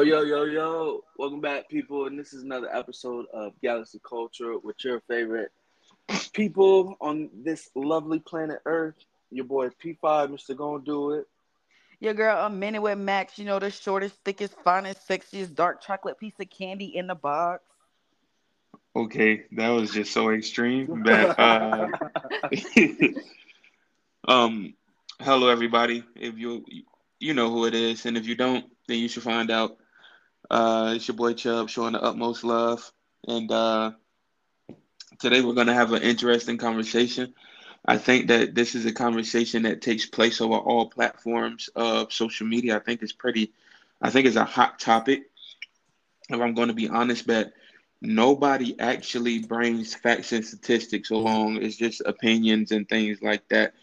Yo, yo, yo. Yo, welcome back, people. And this is another episode of Galaxy Culture with your favorite people on this lovely planet Earth. Your boy P5, Mr. Gonna Do It. Your girl, a minute with Max, you know, the shortest, thickest, finest, sexiest dark chocolate piece of candy in the box. Okay, that was just so extreme. But uh, um, hello everybody. If you you know who it is, and if you don't, then you should find out. Uh, it's your boy Chubb showing the utmost love, and uh, today we're gonna have an interesting conversation. I think that this is a conversation that takes place over all platforms of social media. I think it's pretty. I think it's a hot topic. If I'm going to be honest, but nobody actually brings facts and statistics along. It's just opinions and things like that,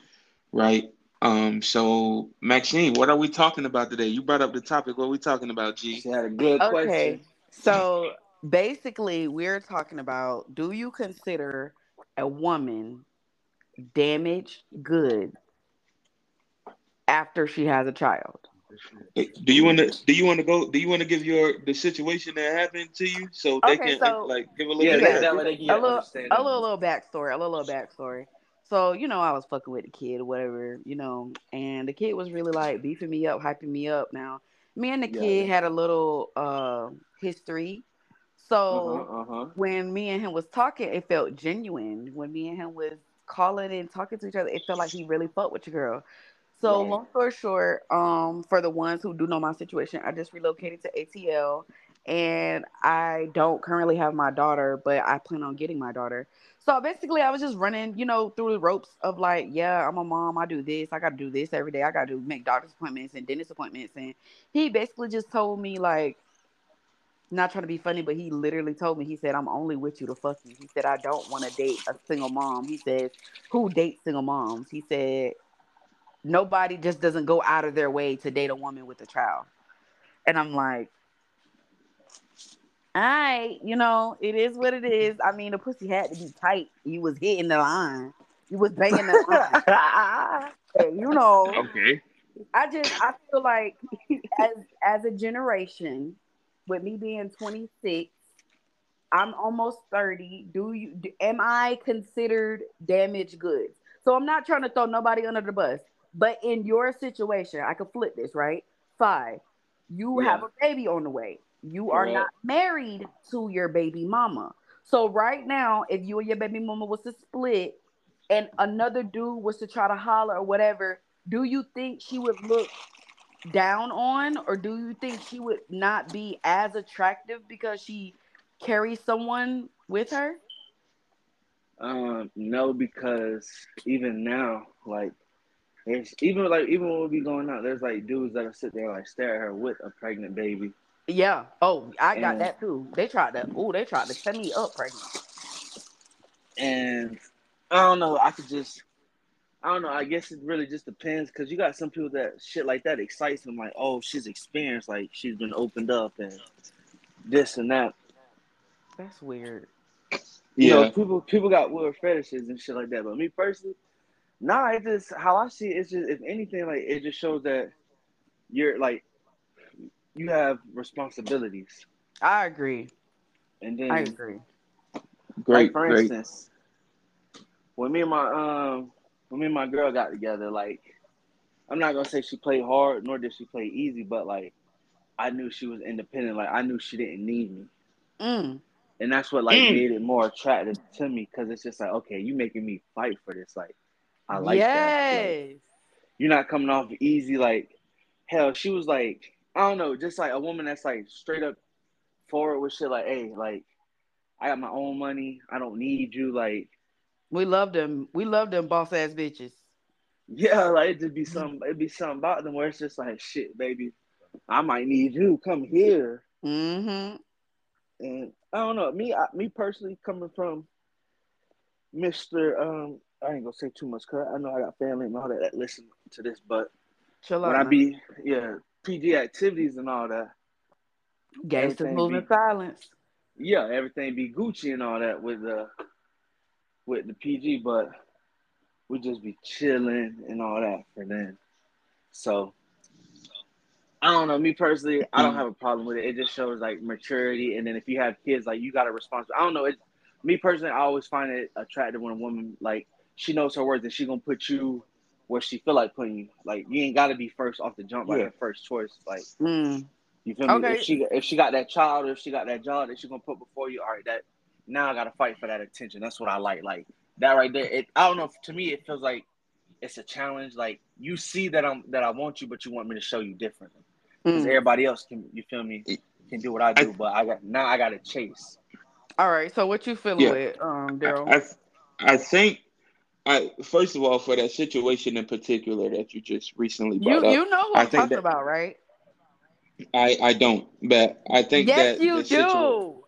right? Um, so Maxine, what are we talking about today? You brought up the topic. What are we talking about, G? She had a good Okay, question. Okay. So basically, we're talking about do you consider a woman damaged good after she has a child? Do you want to? Do you want to go? Do you want to give your the situation that happened to you so they Okay, can so- like give a little? Yeah, bit that, of- that they can a little, a little, little backstory, a little, little backstory. So you know, I was fucking with the kid or whatever, you know, and the kid was really like beefing me up, hyping me up. Now, me and the Yeah, kid yeah. had a little uh history, so Uh-huh, uh-huh. when me and him was talking, it felt genuine. When me and him was calling and talking to each other, it felt like he really fucked with your girl. So Right. long story short, um, for the ones who do know my situation, I just relocated to ATL, and I don't currently have my daughter, but I plan on getting my daughter. So basically, I was just running, you know, through the ropes of like, yeah, I'm a mom. I do this. I got to do this every day. I got to make doctor's appointments and dentist appointments. And he basically just told me like, not trying to be funny, but he literally told me, he said, I'm only with you to fuck you. He said, I don't want to date a single mom. He says, who dates single moms? He said, nobody just doesn't go out of their way to date a woman with a child. And I'm like, all right, you know, it is what it is. I mean, the pussy had to be tight. You was hitting the line. You was banging the line. Hey, you know, Okay. I just I feel like as as a generation, with me being 26, I'm almost 30. Do you do, am I considered damaged goods? So I'm not trying to throw nobody under the bus, but in your situation, I could flip this, right? Five, you Yeah. have a baby on the way. You are not married to your baby mama. So right now, if you and your baby mama was to split and another dude was to try to holler or whatever, do you think she would look down on or do you think she would not be as attractive because she carries someone with her? Um, no, because even now, like, there's even like even when we be going out, there's like dudes that'll sit there like stare at her with a pregnant baby. Yeah. Oh, I got that too. They tried to. Oh, they tried to set me up pregnant. And I don't know, I could just I don't know, I guess it really just depends because you got some people that shit like that excites them, like, oh, she's experienced, like she's been opened up and this and that. That's weird. You know, Yeah. people people got weird fetishes and shit like that. But me personally, nah, it just how I see it, it's just if anything, like it just shows that you're like you have responsibilities. I agree. And then I agree. Great. like for great. instance, when me and my um when me and my girl got together, like I'm not gonna say she played hard nor did she play easy, but like I knew she was independent. Like I knew she didn't need me. Mm. And that's what like Mm. made it more attractive to me because it's just like, okay, you making me fight for this. Like I like that. Like, yes. you're not coming off easy. Like hell, she was like, I don't know, just like a woman that's like straight up forward with shit. Like, hey, like I got my own money. I don't need you. Like, We love them. We love them boss ass bitches. yeah, like it just be some. It'd be something about them where it's just like, shit, baby, I might need you. Come here. Mm-hmm. And I don't know. Me, I, me personally, coming from Mister, um, I ain't gonna say too much because I know I got family and all that that listen to this, but Chill out. when I man. be yeah PG activities and all that, gangsters moving be- silence. yeah, everything be Gucci and all that with the with the PG, but we just be chilling and all that for then. So I don't know. Me personally, I don't have a problem with it. It just shows like maturity, and then if you have kids, like you got a response. I don't know. It, me personally, I always find it attractive when a woman like she knows her worth and she gonna put you where she feel like putting you. Like you ain't got to be first off the jump like Yeah. her first choice. Like Mm. you feel me? Okay. If she if she got that child or if she got that job that she gonna put before you, all right, that now I gotta fight for that attention. That's what I like. Like that right there. It I don't know. To me, it feels like it's a challenge. Like you see that I'm that I want you, but you want me to show you differently. Because Mm. everybody else can you feel me can do what I do, but I got now I gotta chase. All right. So what you feeling Yeah. with, um, Daryl? I, I think, I first of all, for that situation in particular that you just recently You brought up, you know who I I'm talking that- about, right? I I don't, but I think Yes, that you the situa- do.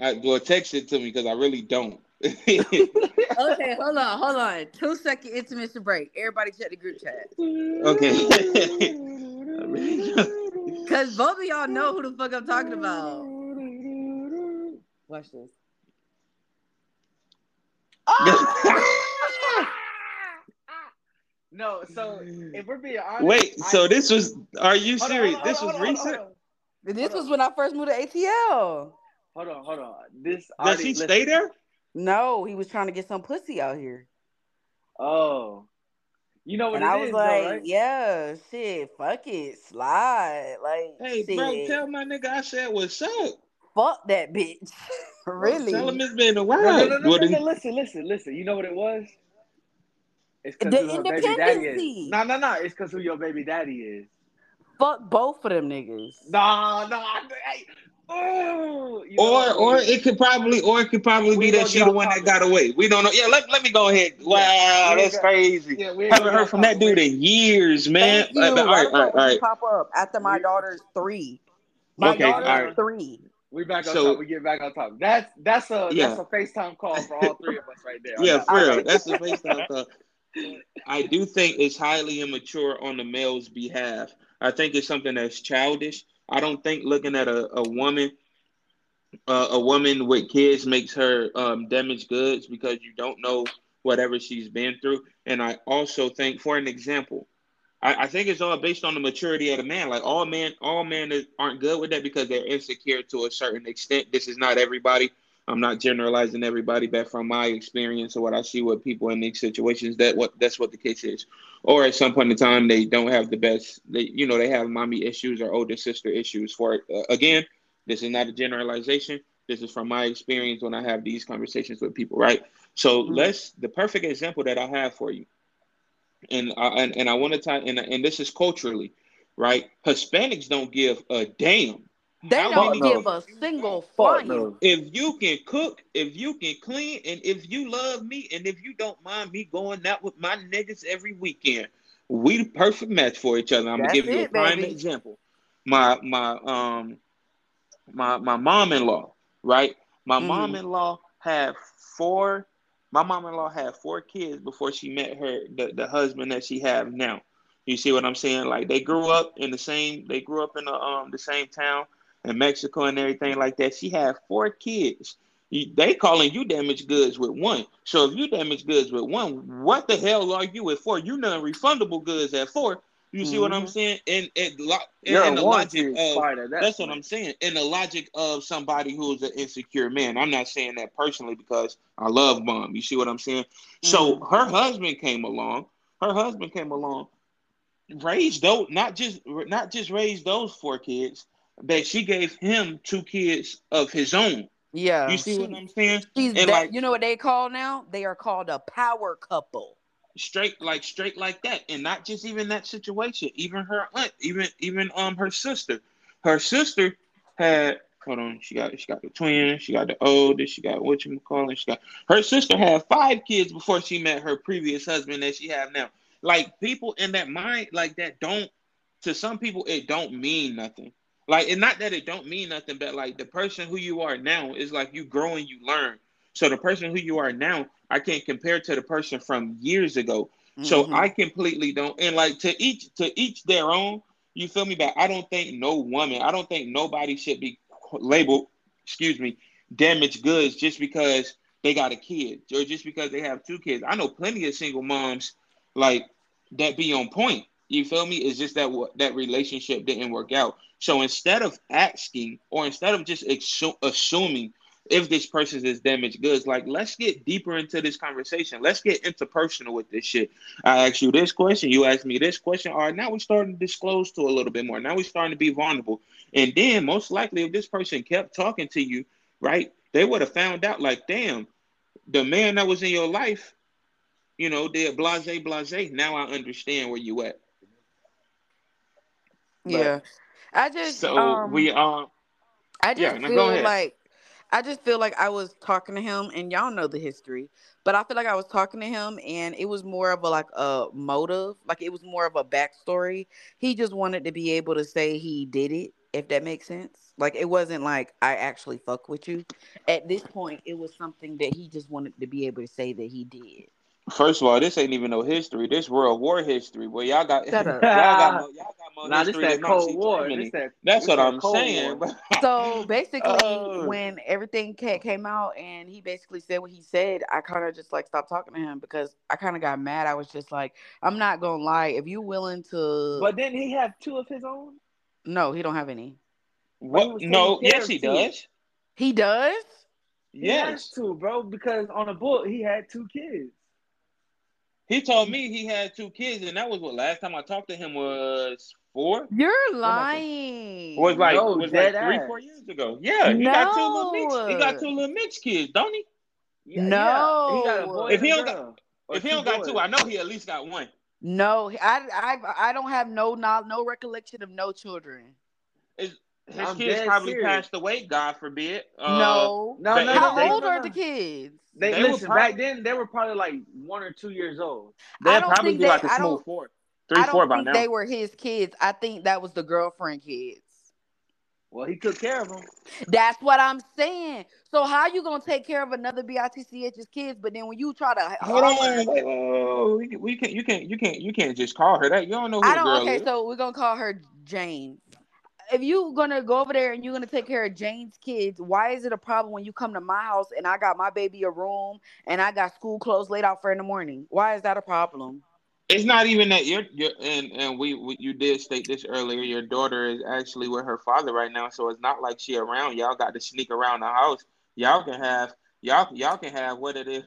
I, well, text it to me because I really don't. Okay, hold on, hold on. Two second intermission break. Everybody check the group chat. okay. I really don't. Cause both of y'all know who the fuck I'm talking about. Watch this. Oh! No, so mm. if we're being honest, Wait, I- so this was? Are you Hold on, serious? hold on, this hold was on, hold on, recent. hold on. This Hold was when I first moved to ATL. Hold on, hold on. This Does already- he listen. stay there? No, he was trying to get some pussy out here. Oh, you know what and it I was is, like, though, right? yeah, shit, fuck it, slide. Like, Hey, shit, bro, tell my nigga I said what's up. fuck that bitch. really? Tell him it's been a No, while. no, no, no, What no, no, Listen, listen, listen. You know what it was? It's The because who her baby daddy is. No, no, no. It's because who your baby daddy is. Fuck both of them niggas. No, no. Hey, oh, you know Or or it could probably or it could probably We be that she the one that got away. We don't know. Yeah, let, let me go ahead. Wow, we ain't that's got- crazy. Yeah, we Haven't heard from that dude topic. in years, man. Thank you. Uh, but all right, all right, all right. Pop up after my daughter's three. My Okay, daughter's all right. three. We back on So- top. We get back on top. That's that's a Yeah. that's a FaceTime call for all three of us right there. Yeah, for real. Alright. That's the FaceTime call. I do think it's highly immature on the male's behalf. I think it's something that's childish. I don't think looking at a, a woman, uh, a woman with kids makes her um, damaged goods because you don't know whatever she's been through. And I also think, for an example, I, I think it's all based on the maturity of the man. Like all men, all men aren't good with that because they're insecure to a certain extent. This is not everybody. I'm not generalizing everybody, but from my experience or what I see with people in these situations, that what that's what the case is. Or at some point in time, they don't have the best. They, you know, they have mommy issues or older sister issues. For. Uh, again, this is not a generalization. This is from my experience when I have these conversations with people, right? So Mhm. let's the perfect example that I have for you, and I, and, and I want to tie and and this is culturally, right? Hispanics don't give a damn They How don't many- give a single Fuck flying. no. if you can cook, if you can clean, and if you love me, and if you don't mind me going out with my niggas every weekend, we the perfect match for each other. I'm That's gonna give you a it, prime baby. example. My my um my my mom-in-law, right? My Mhm. mom-in-law had four. My mom-in-law had four kids before she met her the, the husband that she have now. You see what I'm saying? Like they grew up in the same. They grew up in the um the same town in Mexico and everything like that. She had four kids. They calling you damaged goods with one. So if you damaged goods with one, what the hell are you with four? You non-refundable goods at four. You see what I'm Mhm. saying? And and, lo- and a the logic of at that's what. I'm saying. In the logic of somebody who's an insecure man. I'm not saying that personally because I love mom. You see what I'm saying? So Mhm. her husband came along. Her husband came along, raised those not just not just raised those four kids, but she gave him two kids of his own. Yeah. You see what I'm saying? She's that, like you know what they call now? They are called a power couple. straight like straight like that and not just even that situation even her aunt even even um her sister her sister had hold on she got she got the twin she got the oldest she got what you call it she got her sister had five kids before she met her previous husband that she have now like people in that mind like that don't to some people it don't mean nothing like and not that it don't mean nothing but like the person who you are now is like you grow and you learn so the person who you are now I can't compare to the person from years ago. So Mhm. I completely don't and like to each to each their own. You feel me? But I don't think no woman, I don't think nobody should be labeled, excuse me, damaged goods just because they got a kid or just because they have two kids. I know plenty of single moms like that be on point. You feel me? It's just that that relationship didn't work out. So instead of asking or instead of just assuming if this person is damaged goods, like let's get deeper into this conversation. Let's get interpersonal with this shit. I ask you this question, you ask me this question. All right, now we're starting to disclose to a little bit more. Now we're starting to be vulnerable. And then most likely, if this person kept talking to you, right, they would have found out, like, damn, the man that was in your life, you know, did blase blase. Now I understand where you at. Yeah, I just so um, we um, I just yeah, feel like I just feel like I was talking to him, and y'all know the history, but I feel like I was talking to him, and it was more of a like a motive, like it was more of a backstory. He just wanted to be able to say he did it, if that makes sense. Like it wasn't like I actually fuck with you. At this point, it was something that he just wanted to be able to say that he did. First of all, this ain't even no history. This World War history. Well, y'all got y'all got more, y'all got more nah, history this that Cold War. This that, That's this what I'm saying. so basically, uh, when everything came out and he basically said what he said, I kind of just like stopped talking to him because I kind of got mad. I was just like, I'm not gonna lie. If you willing to, but didn't he have two of his own? No, he don't have any. What? No, yes, he does. He does. Yes, he has to, bro. Because on a book, he had two kids. He told me he had two kids, and that was what last time I talked to him was four. You're lying. Was like no, was like three, ass. four years ago. Yeah, he no. got two little Mitch. He got two little mixed kids, don't he? Yeah, no. He got a boy if he don't got, if he don't got two, I know he at least got one. No, I I I don't have no no, no recollection of no children. Is his I'm kids probably serious. passed away, God forbid. Uh, no, no, no. How no, old no, are the kids? They, they listen probably, back then. They were probably like one or two years old. They probably be like a small four, three, four by now. They were his kids. I think that was the girlfriend kids. Well, he took care of them. That's what I'm saying. So how you gonna take care of another BITCH's kids, but then when you try to hold on, wait, whoa, we, we can you can't you can't you can't just call her that. You don't know who I don't. okay, is. so we're gonna call her Jane if you're gonna go over there and you're gonna take care of Jane's kids, why is it a problem when you come to my house and I got my baby a room and I got school clothes laid out for in the morning? Why is that a problem? It's not even that you're, you're and and we, we you did state this earlier. Your daughter is actually with her father right now, so it's not like she around. Y'all got to sneak around the house. Y'all can have y'all y'all can have what it is.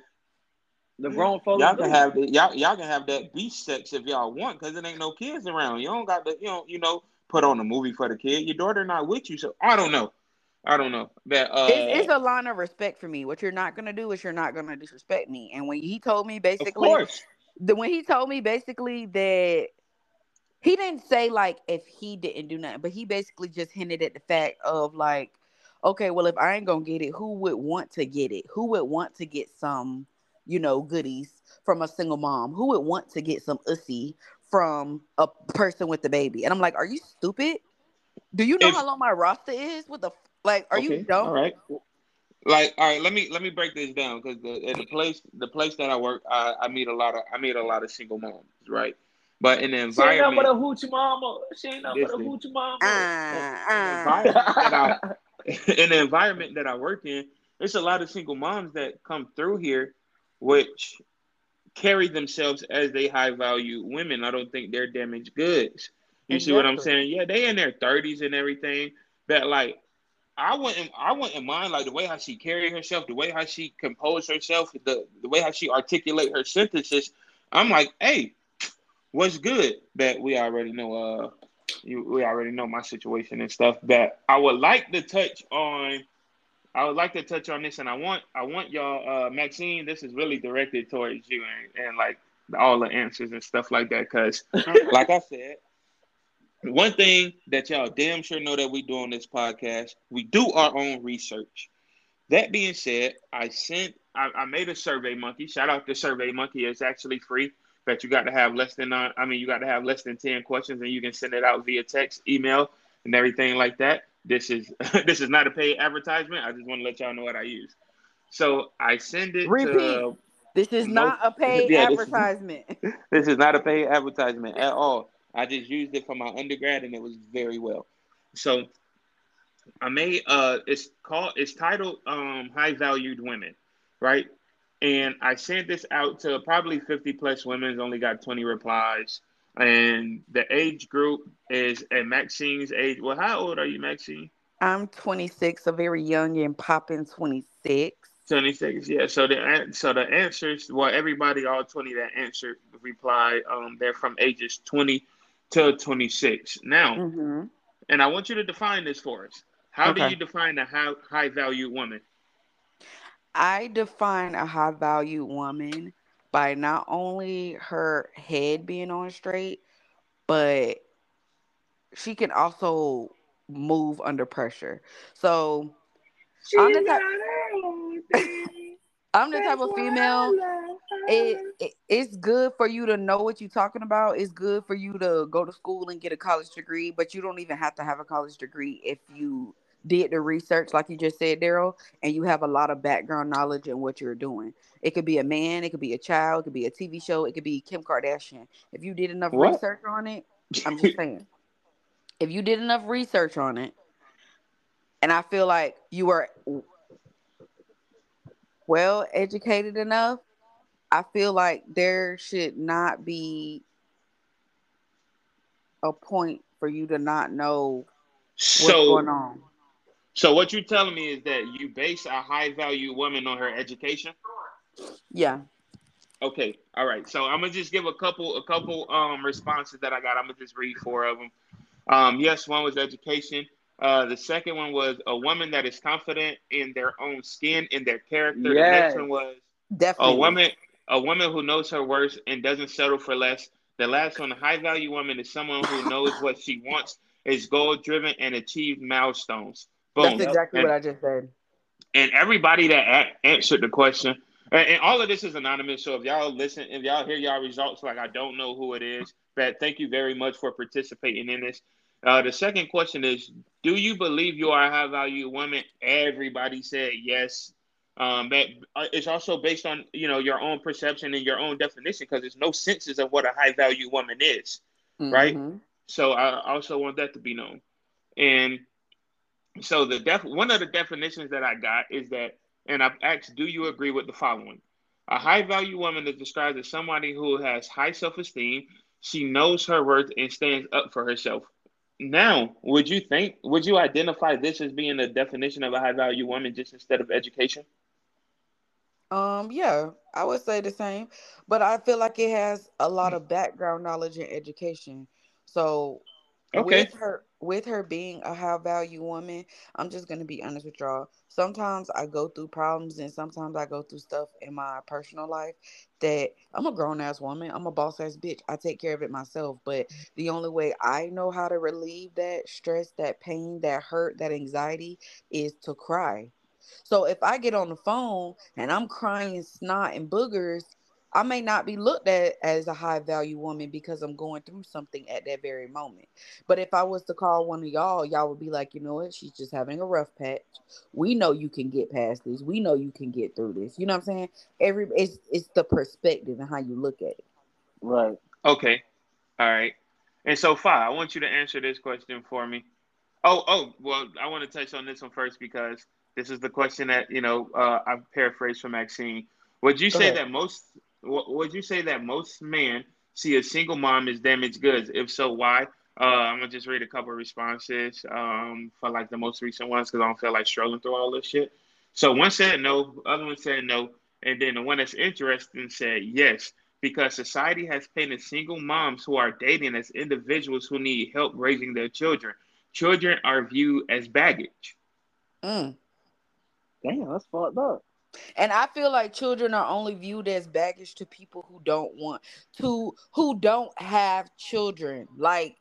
The grown folks. Y'all can have the, y'all y'all can have that beast sex if y'all want, because it ain't no kids around. You don't got the you know you know put on a movie for the kid. Your daughter not with you, so I don't know. I don't know. That uh, it's, it's, a line of respect for me. What you're not gonna do is you're not gonna disrespect me. And when he told me basically, the when he told me basically that he didn't say like if he didn't do nothing, but he basically just hinted at the fact of like, okay, well if I ain't gonna get it, who would want to get it? Who would want to get some, you know, goodies from a single mom? Who would want to get some ussy from a person with the baby. And I'm like, are you stupid? Do you know if, how long my roster is? With the like, are okay, you dumb? All right. Like, all right, let me let me break this down because the the place the place that I work, I, I meet a lot of I meet a lot of single moms, right? But in the environment, she ain't nothing but a hoochie mama. She ain't nothing but a hoochie mama. Uh, uh. in the environment that I work in, it's a lot of single moms that come through here, which carry themselves as they high value women. I don't think they're damaged goods. You exactly. see what I'm saying? Yeah, they in their 30s and everything. But like I wouldn't I wouldn't mind like the way how she carry herself, the way how she compose herself, the, the way how she articulate her sentences. I'm like, hey, what's good? That we already know uh you, we already know my situation and stuff. That I would like to touch on I would like to touch on this, and I want I want y'all, uh, Maxine. This is really directed towards you and, and like all the answers and stuff like that. Because, like I said, one thing that y'all damn sure know that we do on this podcast, we do our own research. That being said, I sent I, I made a Survey Monkey. Shout out to Survey Monkey. It's actually free. But you got to have less than I mean, you got to have less than ten questions, and you can send it out via text, email, and everything like that. This is this is not a paid advertisement. I just want to let y'all know what I use. So I send it Repeat. to. This is not a paid yeah, advertisement. This is, this is not a paid advertisement at all. I just used it for my undergrad and it was very well. So I made uh it's called it's titled um high valued women, right? And I sent this out to probably 50 plus women, only got 20 replies. And the age group is at Maxine's age. Well, how old are you, Maxine? I'm 26, a very young and popping 26. 26, yeah. So the so the answers, well, everybody, all 20 that answered, replied, um, they're from ages 20 to 26. Now, mm-hmm. and I want you to define this for us. How okay. do you define a high high value woman? I define a high value woman by not only her head being on straight, but she can also move under pressure. So I'm the, type, I'm the type of female. It, it, it's good for you to know what you're talking about. It's good for you to go to school and get a college degree, but you don't even have to have a college degree if you did the research, like you just said, Daryl, and you have a lot of background knowledge in what you're doing. It could be a man, it could be a child, it could be a TV show, it could be Kim Kardashian. If you did enough what? research on it, I'm just saying. if you did enough research on it, and I feel like you are well educated enough, I feel like there should not be a point for you to not know what's so, going on. So what you're telling me is that you base a high value woman on her education? Yeah. Okay. All right. So I'm gonna just give a couple a couple um responses that I got. I'm gonna just read four of them. Um, yes, one was education. Uh, the second one was a woman that is confident in their own skin, in their character. Yes. The next one was Definitely. a woman a woman who knows her worth and doesn't settle for less. The last one, a high value woman, is someone who knows what she wants, is goal driven, and achieve milestones. Boom. That's exactly and, what I just said. And everybody that a- answered the question, and, and, all of this is anonymous. So if y'all listen, if y'all hear y'all results, like I don't know who it is, but thank you very much for participating in this. Uh, the second question is, do you believe you are a high value woman? Everybody said yes. Um, but uh, it's also based on you know your own perception and your own definition because there's no senses of what a high value woman is, mm-hmm. right? So I also want that to be known. And so the def one of the definitions that I got is that, and I've asked, do you agree with the following? A high value woman is described as somebody who has high self esteem. She knows her worth and stands up for herself. Now, would you think, would you identify this as being the definition of a high value woman just instead of education? Um, yeah, I would say the same, but I feel like it has a lot of background knowledge and education. So okay. with her with her being a high value woman, I'm just gonna be honest with y'all. Sometimes I go through problems and sometimes I go through stuff in my personal life that I'm a grown ass woman. I'm a boss ass bitch. I take care of it myself. But the only way I know how to relieve that stress, that pain, that hurt, that anxiety is to cry. So if I get on the phone and I'm crying snot and boogers, I may not be looked at as a high value woman because I'm going through something at that very moment. But if I was to call one of y'all, y'all would be like, you know what? She's just having a rough patch. We know you can get past this. We know you can get through this. You know what I'm saying? Every it's it's the perspective and how you look at it. Right. Okay. All right. And so far, I want you to answer this question for me. Oh, oh, well, I want to touch on this one first because this is the question that you know uh, I paraphrased from Maxine. Would you Go say ahead. that most would you say that most men see a single mom as damaged goods? If so, why? Uh, I'm gonna just read a couple of responses um, for like the most recent ones because I don't feel like strolling through all this shit. So one said no, other one said no, and then the one that's interesting said yes because society has painted single moms who are dating as individuals who need help raising their children. Children are viewed as baggage. Mm. Damn, that's fucked up. And I feel like children are only viewed as baggage to people who don't want to who don't have children. Like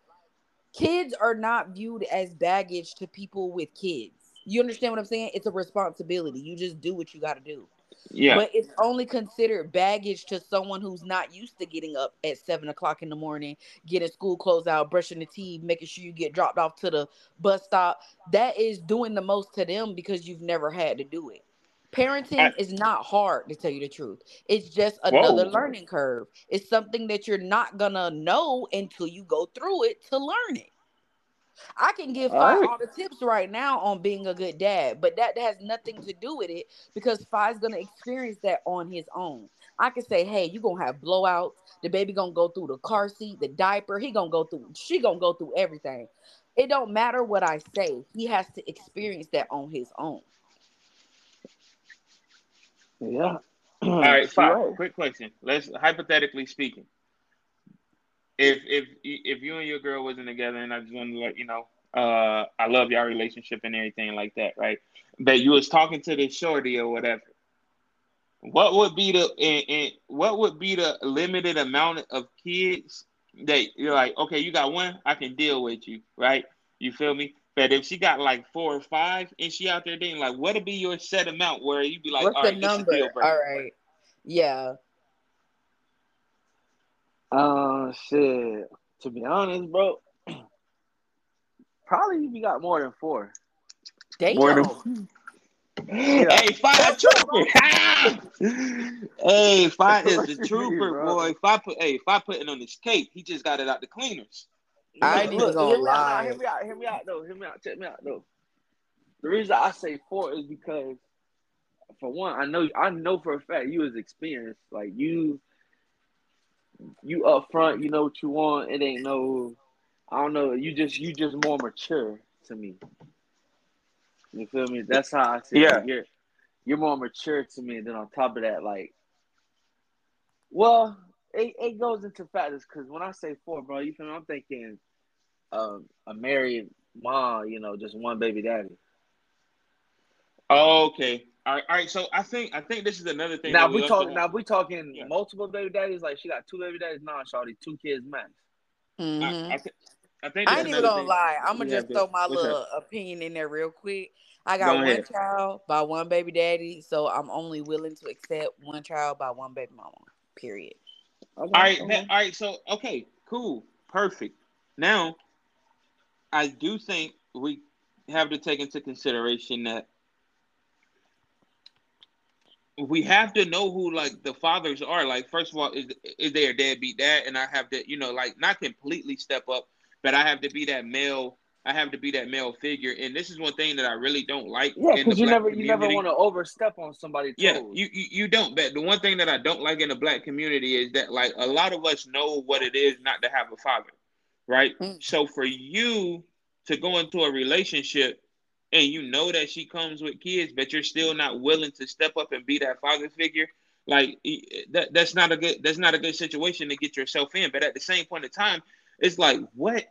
kids are not viewed as baggage to people with kids. You understand what I'm saying? It's a responsibility. You just do what you got to do. Yeah. But it's only considered baggage to someone who's not used to getting up at seven o'clock in the morning, getting school clothes out, brushing the teeth, making sure you get dropped off to the bus stop. That is doing the most to them because you've never had to do it. Parenting I, is not hard to tell you the truth. It's just another whoa. learning curve. It's something that you're not gonna know until you go through it to learn it. I can give all, oh. all the tips right now on being a good dad, but that has nothing to do with it because Fi's gonna experience that on his own. I can say, hey, you're gonna have blowouts. The baby gonna go through the car seat, the diaper. He gonna go through. She gonna go through everything. It don't matter what I say. He has to experience that on his own. Yeah. All right, five. right. Quick question. Let's hypothetically speaking. If if if you and your girl wasn't together, and I just want to let you know, uh, I love y'all relationship and everything like that, right? But you was talking to this shorty or whatever. What would be the and, and what would be the limited amount of kids that you're like, okay, you got one, I can deal with you, right? You feel me? But if she got like four or five and she out there dating, like, what'd be your set amount where you'd be like, What's all the right, number? deal. All right. Yeah. Uh, shit. To be honest, bro, probably we got more than four. Damn. More than- Hey, five trooper. hey, five is the trooper, boy. If I put, hey, if I put it on his cape, he just got it out the cleaners. I Look, ain't even gonna hear me out, lie. hear me out. Hear me out, though. Hear me out. Check me out, though. The reason I say four is because, for one, I know I know for a fact you was experienced. Like you, you up front. You know what you want. It ain't no, I don't know. You just you just more mature to me. You feel me? That's how I see Yeah. it. You're you're more mature to me. And then on top of that, like, well, it, it goes into factors because when I say four, bro, you feel me? I'm thinking um, a married mom, you know, just one baby daddy. okay. All right. All right. So I think I think this is another thing. Now that we also talk. have- Now we talking Yeah. multiple baby daddies. Like she got two baby daddies. Nah, shawty, two kids max. Mhm. I, I, th- I think I this ain't even gonna thing lie. I'm gonna have just throw my what's that? little opinion in there real quick. I Go got one ahead. child by one baby daddy, so I'm only willing to accept one child by one baby mama. Period. Okay, All right, okay. that, all right. So okay, cool, perfect. Now, I do think we have to take into consideration that we have to know who like the fathers are. Like, first of all, is is there a deadbeat dad? And I have to, you know, like not completely step up, but I have to be that male. I have to be that male figure. And this is one thing that I really don't like Yeah, because you never you never want to overstep on somebody's Yeah, toes. you, you you don't. But the one thing that I don't like in the black community is that like a lot of us know what it is not to have a father, right? Mm. So for you to go into a relationship and you know that she comes with kids, but you're still not willing to step up and be that father figure, like that that's not a good that's not a good situation to get yourself in. But at the same point in time, it's like what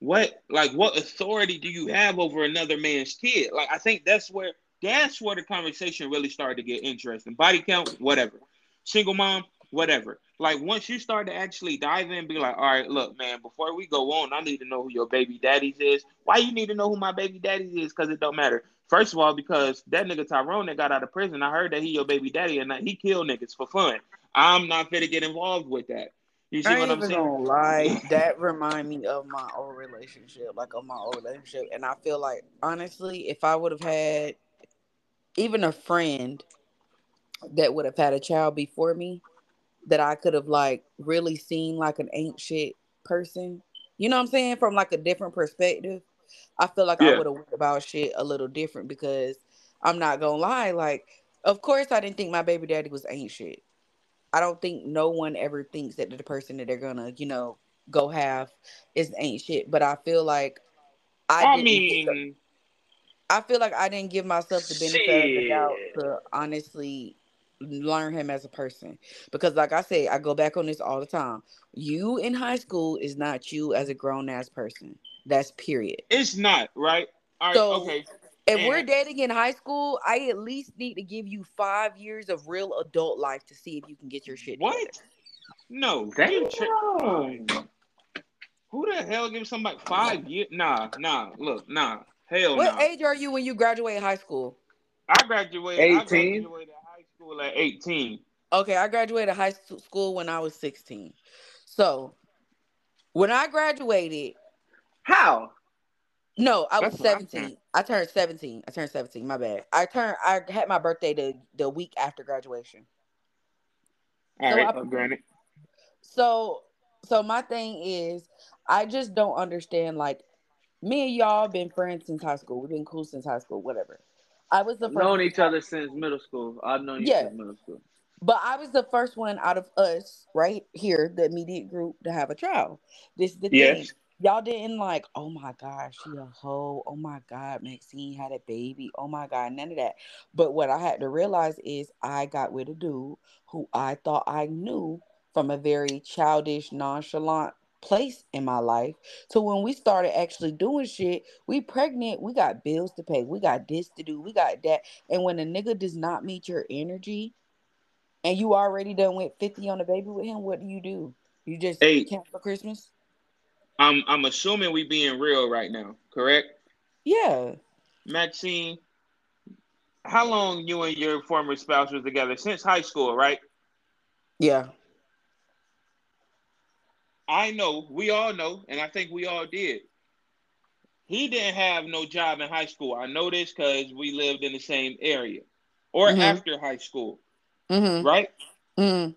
what like what authority do you have over another man's kid? Like I think that's where that's where the conversation really started to get interesting. Body count, whatever. Single mom, whatever. Like once you start to actually dive in be like, all right, look, man, before we go on, I need to know who your baby daddies is. Why you need to know who my baby daddies is? Because it don't matter. First of all, because that nigga Tyrone that got out of prison, I heard that he your baby daddy and that he killed niggas for fun. I'm not fit to get involved with that. You see I what I'm even saying? gonna lie. That remind me of my old relationship, like of my old relationship, and I feel like honestly, if I would have had even a friend that would have had a child before me, that I could have like really seen like an ain't shit person. You know what I'm saying? From like a different perspective. I feel like I would have went about shit a little different because I'm not gonna lie, like, of course I didn't think my baby daddy was ain't shit. I don't think no one ever thinks that the person that they're gonna, you know, go have is ain't shit. But I feel like I, I didn't get the- mean, I feel like I didn't give myself the benefit of the doubt to honestly learn him as a person. Because like I say, I go back on this all the time. You in high school is not you as a grown ass person. That's period. it's not right. All right, So, okay. If And- we're dating in high school, I at least need to give you five years of real adult life to see if you can get your shit What? together. No. Damn. you tri- Who the hell gives somebody five years? Nah, nah. Look, nah. Hell What nah. age are you when you graduate high school? I graduated. I 18. graduated high school at eighteen. Okay, I graduated high school when I was 16. So when I graduated, How? no, I was That's I'm 17. I turned 17. I turned 17. My bad. I turned. I had my birthday the the week after graduation. All So right, I- granted. So so my thing is, I just don't understand. Like me and y'all been friends since high school. We've been cool since high school. Whatever. I was the first. known each other since middle school. I've known you Yeah. since middle school. But I was the first one out of us right here, the immediate group, to have a child. This is the Yes. thing. Y'all didn't like, oh my gosh, she a hoe. Oh my God, Maxine had a baby. Oh my God, none of that. But what I had to realize is I got with a dude who I thought I knew from a very childish, nonchalant place in my life So when we started actually doing shit, we pregnant, we got bills to pay, we got this to do, we got that. And when a nigga does not meet your energy and you already done went 50 on a baby with him, what do you do? You just Hey. cancel Christmas? I'm I'm assuming we being real right now, correct? Yeah. Maxine, how long you and your former spouse was together? Since high school, right? Yeah. I know, we all know, and I think we all did. He didn't have no job in high school. I know this because we lived in the same area. Or Mhm. after high school, Mm-hmm. right? Mm-hmm.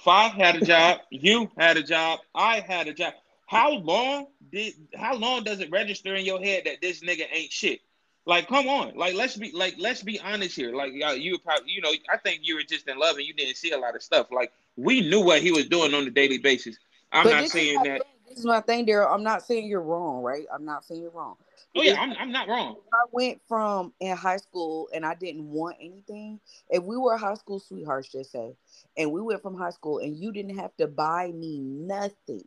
Five had a job, you had a job, I had a job. How long did how long does it register in your head that this nigga ain't shit? Like, come on, like let's be like let's be honest here. Like you probably you know I think you were just in love and you didn't see a lot of stuff. Like we knew what he was doing on a daily basis. I'm not saying that. thing. This is my thing, Daryl. I'm not saying you're wrong, right? I'm not saying you're wrong. Oh yeah, I'm I'm not wrong. I went from in high school and I didn't want anything. If we were high school sweethearts, just say, and we went from high school and you didn't have to buy me nothing.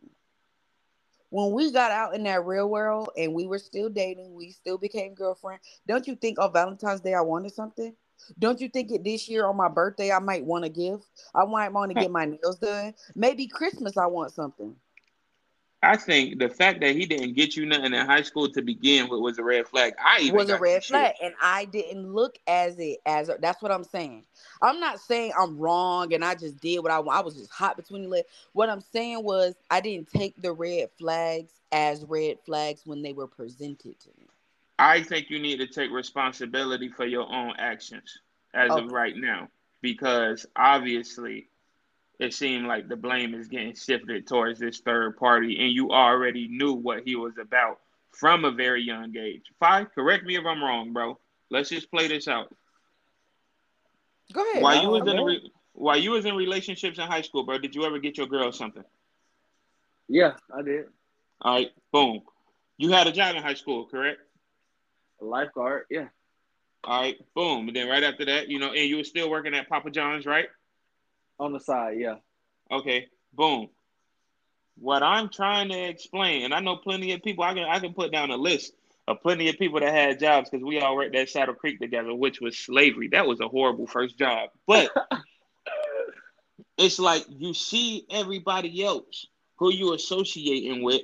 When we got out in that real world and we were still dating, we still became girlfriend. Don't you think on Valentine's Day I wanted something? Don't you think it this year on my birthday I might want to give? I might want to get my nails done. Maybe Christmas I want something. I think the fact that he didn't get you nothing in high school to begin with was a red flag. I even was a red some shit. flag and i didn't look as it as a, that's what i'm saying i'm not saying i'm wrong and i just did what i want i was just hot between the legs what i'm saying was i didn't take the red flags as red flags when they were presented to me I think you need to take responsibility for your own actions as of right now because obviously it seemed like the blame is getting shifted towards this third party and you already knew what he was about from a very young age. Five, correct me if I'm wrong, bro. Let's just play this out. go ahead While you was in re- while you was in relationships in high school, bro, did you ever get your girl something? Yeah, I did. All right, boom. You had a job in high school, correct? A lifeguard. Yeah. All right, boom. And then right after that, you know, and you were still working at Papa John's, right? On the side. Yeah. Okay, boom. What I'm trying to explain, and I know plenty of people, I can I can put down a list of plenty of people that had jobs because we all worked at Shadow Creek together, which was slavery. That was a horrible first job. But it's like you see everybody else who you associating with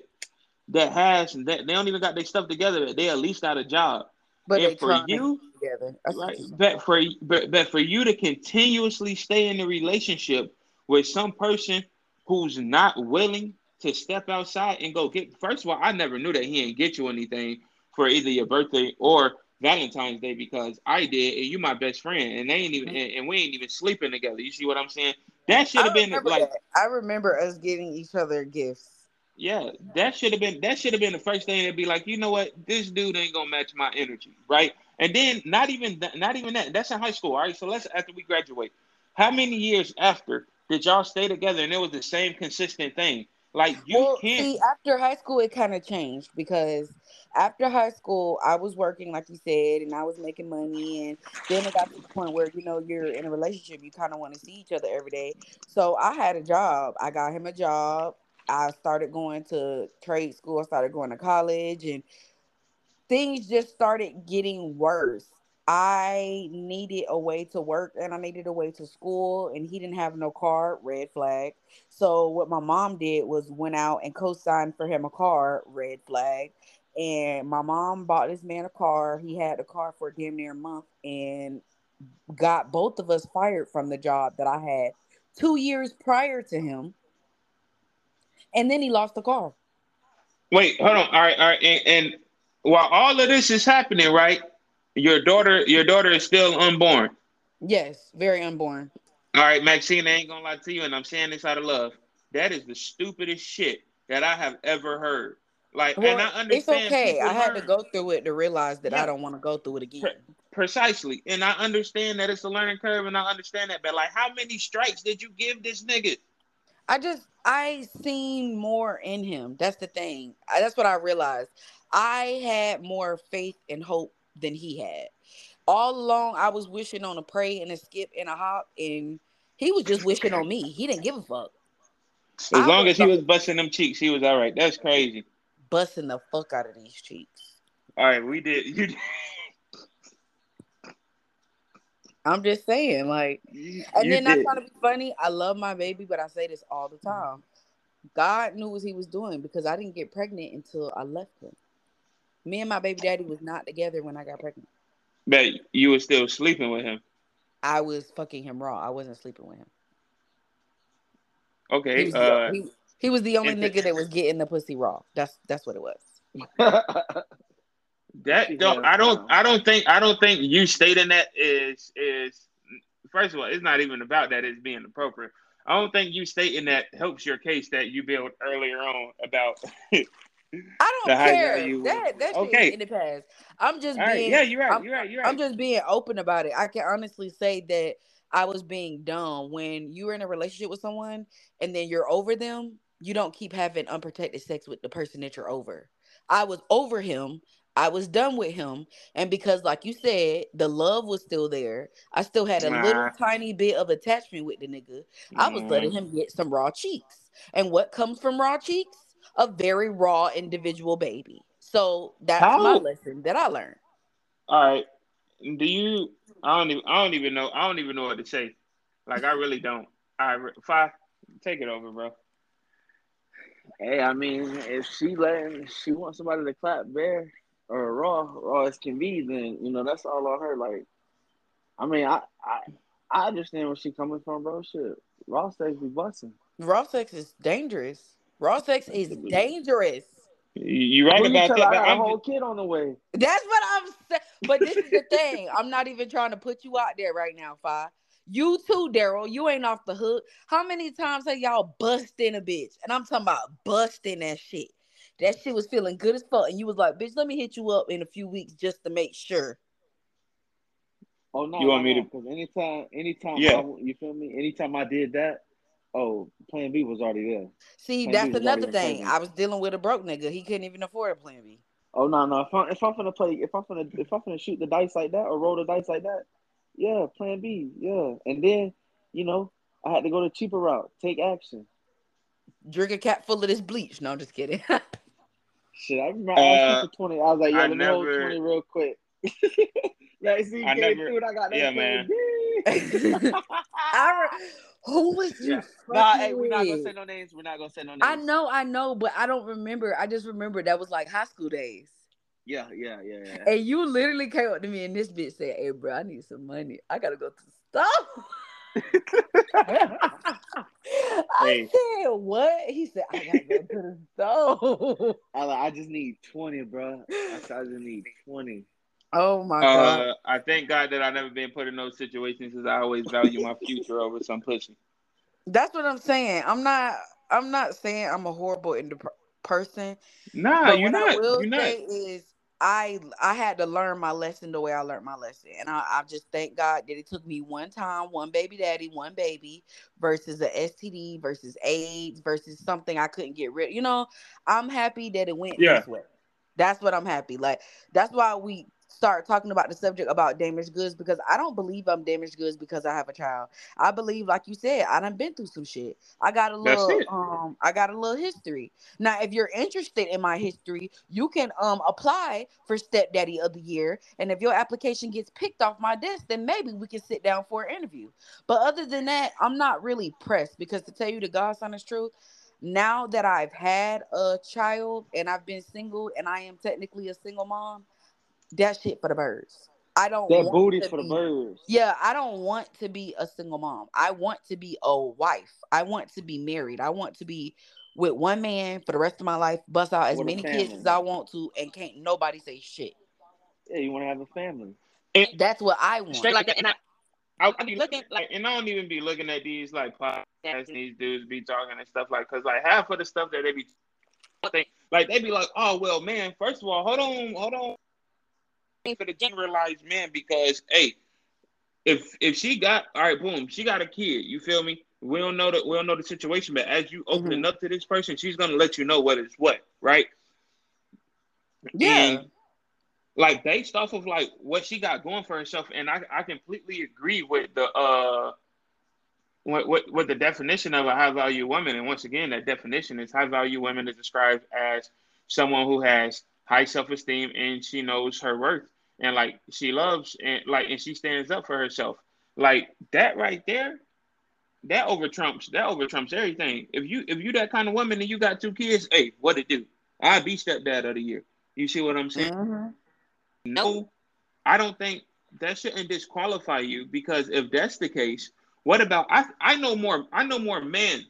that has that they don't even got their stuff together, they at least got a job. but and for you, together right? But for but, but for you to continuously stay in a relationship with some person who's not willing to step outside and go get. First of all, I never knew that he ain't get you anything for either your birthday or Valentine's Day because I did, and you my best friend, and they ain't even mm-hmm. and, and we ain't even sleeping together. You see what I'm saying? That should have been like. that. I remember us getting each other gifts. Yeah, that should have been that should have been the first thing to be like, you know what, this dude ain't gonna match my energy, right? And then not even that, not even that. That's in high school, all right. So let's after we graduate, how many years after did y'all stay together and it was the same consistent thing? Like you well, can't. see, after high school, it kind of changed because after high school, I was working, like you said, and I was making money. And then it got to the point where, you know, you're in a relationship, you kind of want to see each other every day. So I had a job. I got him a job. I started going to trade school, I started going to college, and things just started getting worse. I needed a way to work and I needed a way to school, and he didn't have no car, red flag. So what my mom did was went out and co-signed for him a car, red flag. And my mom bought this man a car. He had the car for damn near a month and got both of us fired from the job that I had two years prior to him. And then he lost the car. Wait, hold on. All right, all right. And, and while all of this is happening, right? Your daughter, your daughter is still unborn. Yes, very unborn. All right, Maxine, I ain't gonna lie to you, and I'm saying this out of love. That is the stupidest shit that I have ever heard. Like, Well, and I understand. it's okay. I had to go through it to realize that Yeah. I don't want to go through it again. Precisely. And I understand that it's a learning curve and I understand that, but like how many strikes did you give this nigga? I just I seen more in him. That's the thing. I, that's what I realized. I had more faith and hope than he had. All along, I was wishing on a pray and a skip and a hop, and he was just wishing on me. He didn't give a fuck. As I long as he was busting them cheeks, he was all right. That's crazy. Busting the fuck out of these cheeks. All right, we did. You did. I'm just saying, like, and you then not trying to be funny. I love my baby, but I say this all the time. God knew what He was doing because I didn't get pregnant until I left him. Me and my baby daddy was not together when I got pregnant. But you were still sleeping with him. I was fucking him raw. I wasn't sleeping with him. Okay. He was, uh, he, he was the only nigga that was getting the pussy raw. That's that's what it was. that don't I don't I don't think I don't think you stating that is is first of all it's not even about that it's being appropriate. I don't think you stating that helps your case that you built earlier on about I don't care. That that okay. in the past. I'm just All being. Right. Yeah, you're right. I'm, you're right. You're right. I'm just being open about it. I can honestly say that I was being dumb when you were in a relationship with someone and then you're over them. You don't keep having unprotected sex with the person that you're over. I was over him. I was done with him. And because, like you said, the love was still there, I still had a nah. little tiny bit of attachment with the nigga. I was letting mm. him get some raw cheeks. And what comes from raw cheeks? a very raw individual baby. So that's How? my lesson that I learned. All right. Do you I don't even I don't even know I don't even know what to say. Like I really don't. All right, five, take it over, bro. Hey, I mean, if she letting she wants somebody to clap bare or raw, raw as can be, then you know that's all on her. Like, I mean, I I, I understand where she coming from, bro. Shit, raw sex be busting. Raw sex is dangerous. Raw sex is dangerous. You right about that. I got a whole kid on the way. That's what I'm saying. But this is the thing. I'm not even trying to put you out there right now, Fi. You too, Daryl. You ain't off the hook. How many times have y'all busting a bitch? And I'm talking about busting that shit. That shit was feeling good as fuck. And you was like, bitch, let me hit you up in a few weeks just to make sure. Oh no. You want me to because anytime anytime yeah. I, you feel me? Anytime I did that, Oh, Plan B was already there. See, plan that's another thing. I was dealing with a broke nigga. He couldn't even afford a Plan B. Oh no, no. If I'm if I'm gonna play, if I'm gonna if I'm gonna shoot the dice like that or roll the dice like that, yeah, Plan B, yeah. And then, you know, I had to go the cheaper route, take action. Drink a cap full of this bleach. No, I'm just kidding. Shit, I remember uh, I for twenty. I was like, yeah, let me hold twenty real quick. like, see, I never, food, I got that yeah, man. I, who was you? Yeah. Nah, hey, we're not gonna say no names. We're not gonna say no names. I know, I know, but I don't remember. I just remember that was like high school days. Yeah, yeah, yeah, yeah. And you literally came up to me and this bitch said, "Hey, bro, I need some money. I gotta go to the store." I hey. said, "What?" He said, "I gotta go to the store." I like, I just need twenty, bro. I, said, I just need twenty. Oh my uh, god! I thank God that I've never been put in those situations because I always value my future over some pussy. That's what I'm saying. I'm not. I'm not saying I'm a horrible ind- person. Nah, you're not. You're not. is I I had to learn my lesson the way I learned my lesson, and I, I just thank God that it took me one time, one baby daddy, one baby, versus a STD, versus AIDS, versus something I couldn't get rid. Of. You know, I'm happy that it went yeah. this way. That's what I'm happy. Like that's why we start talking about the subject about damaged goods because I don't believe I'm damaged goods because I have a child. I believe, like you said, I done been through some shit. I got a little um I got a little history. Now, if you're interested in my history, you can um apply for stepdaddy of the year. And if your application gets picked off my desk, then maybe we can sit down for an interview. But other than that, I'm not really pressed because to tell you the God's honest truth, now that I've had a child and I've been single and I am technically a single mom, that shit for the birds. I don't that booty for be, the birds. Yeah, I don't want to be a single mom. I want to be a wife. I want to be married. I want to be with one man for the rest of my life, bust out as with many kids as I want to, and can't nobody say shit. Yeah, you want to have a family. And That's what I want. Straight like that. And I, I, I be looking like, and I don't even be looking at these like podcasts. These dudes be talking and stuff like, cause like half of the stuff that they be, like they be like, oh well, man. First of all, hold on, hold on for the generalized man because hey, if if she got all right, boom, she got a kid. You feel me? We don't know that we don't know the situation, but as you opening mm-hmm. up to this person, she's gonna let you know what is what, right? Yeah. And, like based off of like what she got going for herself, and I, I completely agree with the uh what, what what the definition of a high value woman, and once again, that definition is high value women is described as someone who has high self esteem and she knows her worth, and like she loves and like and she stands up for herself. Like that right there, that over trumps that over trumps everything. If you if you that kind of woman and you got two kids, hey, what it do? I be stepdad of the year. You see what I'm saying? Mm-hmm. No, I don't think that shouldn't disqualify you because if that's the case, what about I? I know more. I know more men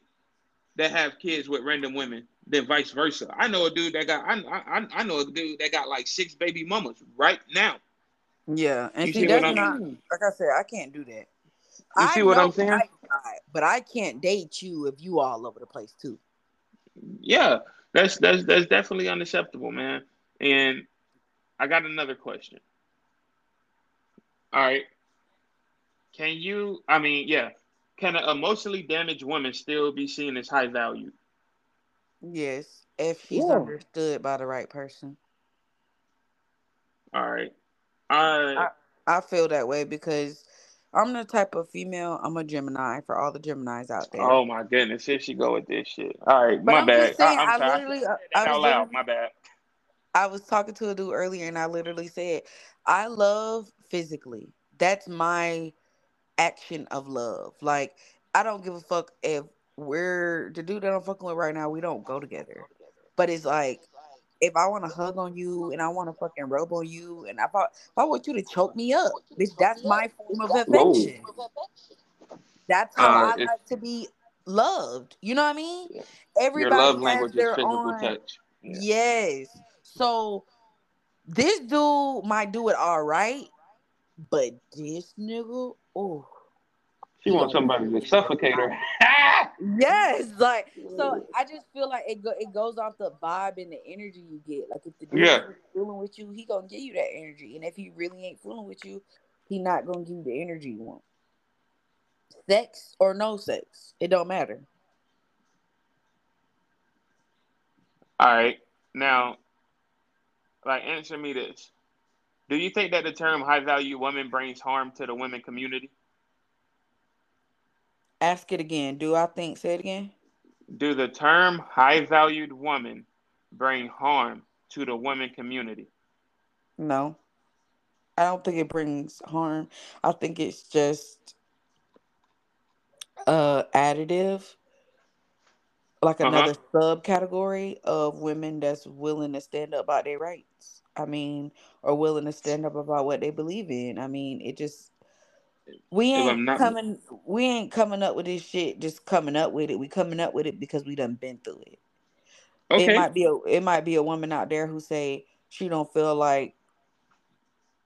that have kids with random women than vice versa. I know a dude that got. I I, I know a dude that got like six baby mamas right now. Yeah, and you see, that's not like I said. I can't do that. You see what I'm saying? I, but I can't date you if you all over the place too. Yeah, that's that's that's definitely unacceptable, man. And I got another question. All right. Can you, I mean, yeah, can an emotionally damaged woman still be seen as high value? Yes, if she's yeah. understood by the right person. All right. I, I, I feel that way because I'm the type of female. I'm a Gemini for all the Geminis out there. Oh my goodness, here she go with this shit. All right, but my I'm bad. Saying, I, am uh, I literally, I, I out loud. My bad. I was talking to a dude earlier, and I literally said, "I love physically. That's my action of love. Like, I don't give a fuck if we're the dude that I'm fucking with right now. We don't go together, but it's like." If I want to hug on you and I want to fucking rub on you and if I, if I want you to choke me up, bitch, that's my form of affection. That's how uh, I like to be loved. You know what I mean? Everybody Your love language is physical own, touch. Yeah. Yes. So this dude might do it all right, but this nigga, oh. She wants somebody to suffocate her. yes, like so. I just feel like it go, it goes off the vibe and the energy you get. Like if the dude yeah. fooling with you, he gonna give you that energy, and if he really ain't fooling with you, he not gonna give you the energy you want. Sex or no sex, it don't matter. All right, now like, answer me this: Do you think that the term "high value woman" brings harm to the women community? Ask it again. Do I think? Say it again. Do the term "high valued woman" bring harm to the women community? No, I don't think it brings harm. I think it's just uh additive like uh-huh. another uh-huh. subcategory of women that's willing to stand up about their rights. I mean, or willing to stand up about what they believe in. I mean, it just we ain't not... coming we ain't coming up with this shit just coming up with it. We coming up with it because we done been through it. Okay. It might be a it might be a woman out there who say she don't feel like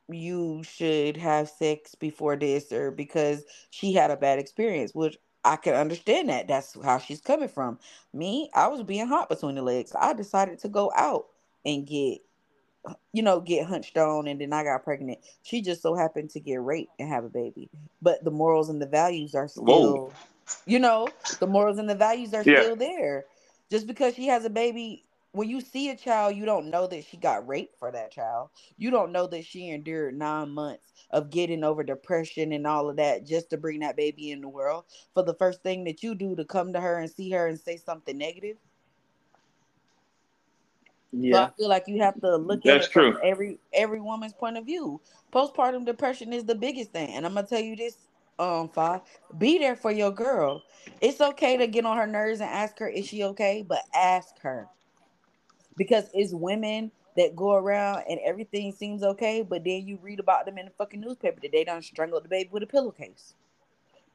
you should have sex before this or because she had a bad experience, which I can understand that. That's how she's coming from. Me, I was being hot between the legs. I decided to go out and get, you know, get hunched on, and then I got pregnant. She just so happened to get raped and have a baby. But the morals and the values are still, Whoa. you know, the morals and the values are yeah. still there. Just because she has a baby when you see a child, you don't know that she got raped for that child. You don't know that she endured nine months of getting over depression and all of that just to bring that baby in the world. For the first thing that you do to come to her and see her and say something negative. Yeah. So I feel like you have to look That's at true. every every woman's point of view. Postpartum depression is the biggest thing. And I'm gonna tell you this, um, Fa, be there for your girl. It's okay to get on her nerves and ask her, is she okay? But ask her because it's women that go around and everything seems okay, but then you read about them in the fucking newspaper that they done strangled the baby with a pillowcase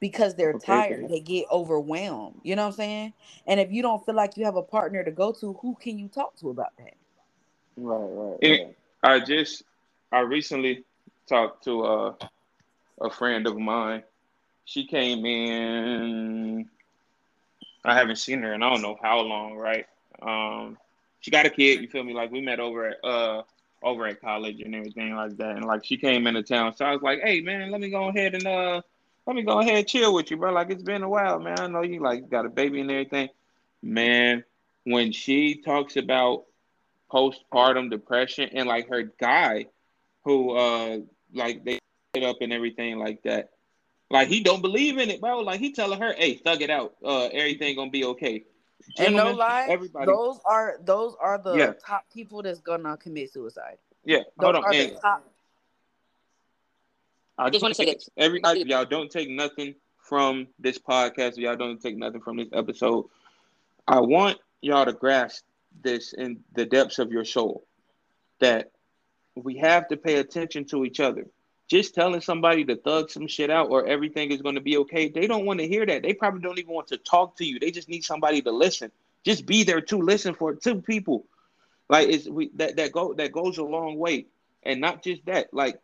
because they're okay, tired. They get overwhelmed. You know what I'm saying? And if you don't feel like you have a partner to go to, who can you talk to about that? Right, right. right. I just, I recently talked to a, a friend of mine. She came in. I haven't seen her in I don't know how long, right? Um, she got a kid. You feel me? Like we met over at uh over at college and everything like that. And like she came into town, so I was like, "Hey man, let me go ahead and uh, let me go ahead and chill with you, bro. Like it's been a while, man. I know you like got a baby and everything, man. When she talks about postpartum depression and like her guy, who uh, like they it up and everything like that." Like he don't believe in it, bro. Like he telling her, "Hey, thug it out. Uh, everything gonna be okay." and no lie, everybody, those are those are the yeah. top people that's gonna commit suicide. Yeah, those hold on. And top... I just want to say this: everybody, y'all don't take nothing from this podcast. Y'all don't take nothing from this episode. I want y'all to grasp this in the depths of your soul that we have to pay attention to each other. Just telling somebody to thug some shit out or everything is going to be okay, they don't want to hear that. They probably don't even want to talk to you. They just need somebody to listen. Just be there to listen for two people. Like it's we that that go that goes a long way. And not just that, like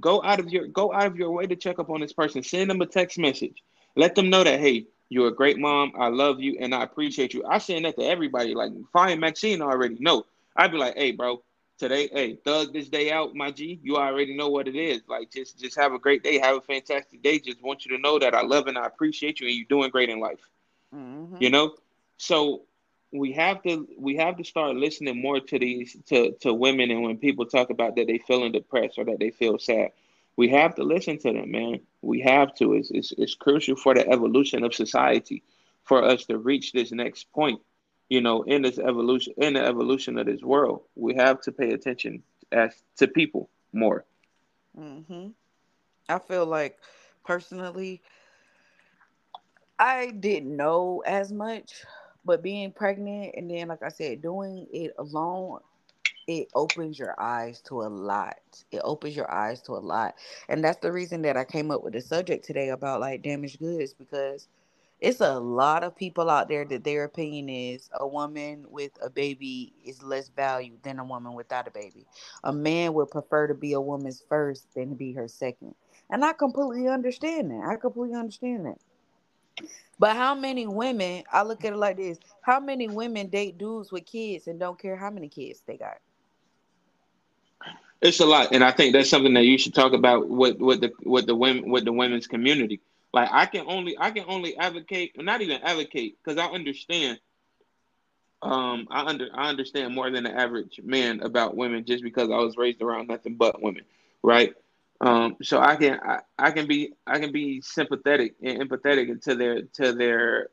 go out of your go out of your way to check up on this person. Send them a text message. Let them know that hey, you're a great mom. I love you and I appreciate you. I send that to everybody. Like fine Maxine already know. I'd be like, hey, bro, today, hey, thug this day out, my G. You already know what it is. Like, just just have a great day. Have a fantastic day. Just want you to know that I love and I appreciate you, and you're doing great in life. Mm-hmm. You know, so we have to we have to start listening more to these to to women, and when people talk about that they feeling depressed or that they feel sad, we have to listen to them, man. We have to. It's it's, it's crucial for the evolution of society for us to reach this next point you know, in this evolution, in the evolution of this world, we have to pay attention as to people more. Mm-hmm. I feel like personally, I didn't know as much, but being pregnant and then, like I said, doing it alone, it opens your eyes to a lot. It opens your eyes to a lot. And that's the reason that I came up with the subject today about like damaged goods because it's a lot of people out there that their opinion is a woman with a baby is less valued than a woman without a baby. A man would prefer to be a woman's first than to be her second. And I completely understand that. I completely understand that. But how many women, I look at it like this how many women date dudes with kids and don't care how many kids they got? It's a lot. And I think that's something that you should talk about with, with the with the women with the women's community like I can only I can only advocate, not even advocate, because I understand. Um, I under I understand more than the average man about women just because I was raised around nothing but women, right? Um, so I can I, I can be I can be sympathetic and empathetic to their to their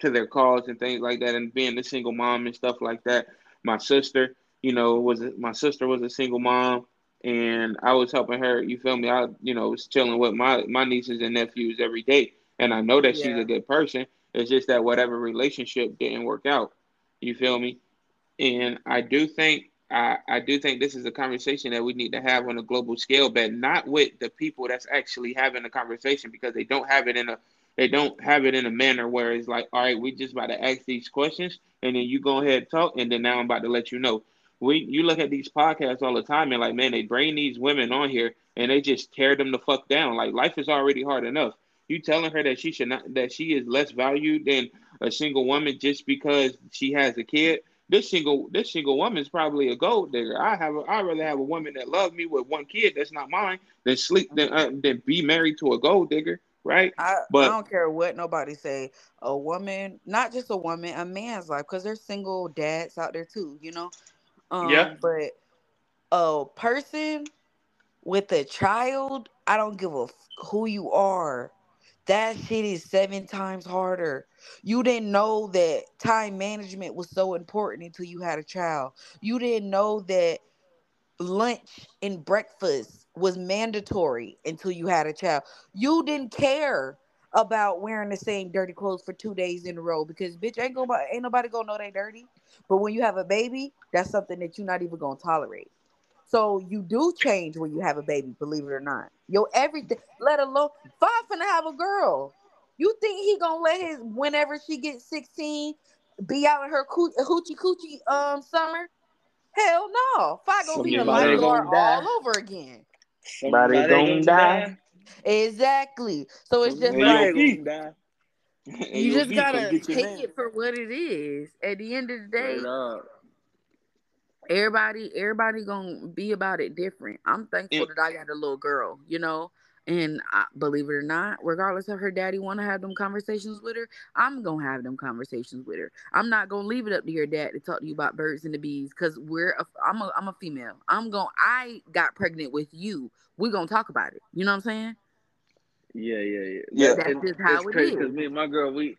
to their cause and things like that, and being a single mom and stuff like that. My sister, you know, was my sister was a single mom and I was helping her. You feel me? I, you know, was chilling with my my nieces and nephews every day, and I know that yeah. she's a good person. It's just that whatever relationship didn't work out. You feel me? And I do think I, I do think this is a conversation that we need to have on a global scale, but not with the people that's actually having the conversation because they don't have it in a they don't have it in a manner where it's like, all right, we just about to ask these questions, and then you go ahead and talk, and then now I'm about to let you know we you look at these podcasts all the time and like, man, they bring these women on here and they just tear them the fuck down. Like life is already hard enough. You telling her that she should not that she is less valued than a single woman just because she has a kid. This single this single woman is probably a gold digger. I have a, I rather have a woman that loves me with one kid that's not mine than sleep than uh, than be married to a gold digger right? I, but I don't care what nobody say. A woman, not just a woman, a man's life, because there's single dads out there too. You know, um, yeah. But a person with a child, I don't give a f- who you are. That shit is seven times harder. You didn't know that time management was so important until you had a child. You didn't know that lunch and breakfast was mandatory until you had a child. You didn't care about wearing the same dirty clothes for two days in a row because bitch ain't gonna ain't nobody gonna know they dirty. But when you have a baby, that's something that you're not even gonna tolerate. So you do change when you have a baby, believe it or not. Yo, everything, let alone five finna have a girl. You think he gonna let his whenever she gets 16 be out in her coo- hoochie coochie um summer? Hell no. Five gonna be a lifeguard all over again. Somebody, Somebody gonna, gonna die. die. Exactly. So it's just like you just gotta take it for what it is. At the end of the day, everybody, everybody gonna be about it different. I'm thankful Yeah. that I got a little girl, you know. And I, believe it or not, regardless of her daddy want to have them conversations with her, I'm gonna have them conversations with her. I'm not gonna leave it up to your dad to talk to you about birds and the bees because we're a, I'm a I'm a female. I'm going to I got pregnant with you. We're gonna talk about it. You know what I'm saying? Yeah, yeah, yeah. Yeah. But That's it- just how it's it crazy is. because me and my girl, we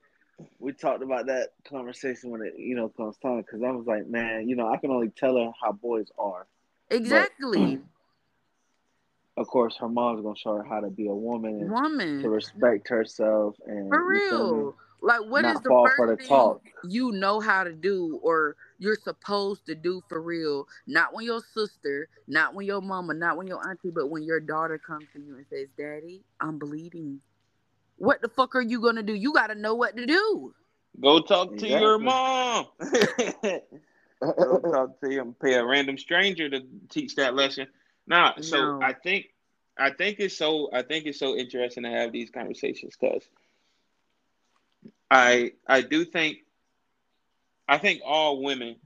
we talked about that conversation when it you know comes time. Because I was like, man, you know, I can only tell her how boys are. Exactly. Of course, her mom's gonna show her how to be a woman and to respect herself and For you feel me? real. Like what is the first for the thing talk. you know how to do or you're supposed to do for real? Not when your sister, not when your mama, not when your auntie, but when your daughter comes to you and says, Daddy, I'm bleeding. What the fuck are you gonna do? You gotta know what to do. Go talk to your mom. Go talk to him. Pay a random stranger to teach that lesson. Nah, so No. I think I think it's so I think it's so interesting to have these conversations because I I do think I think all women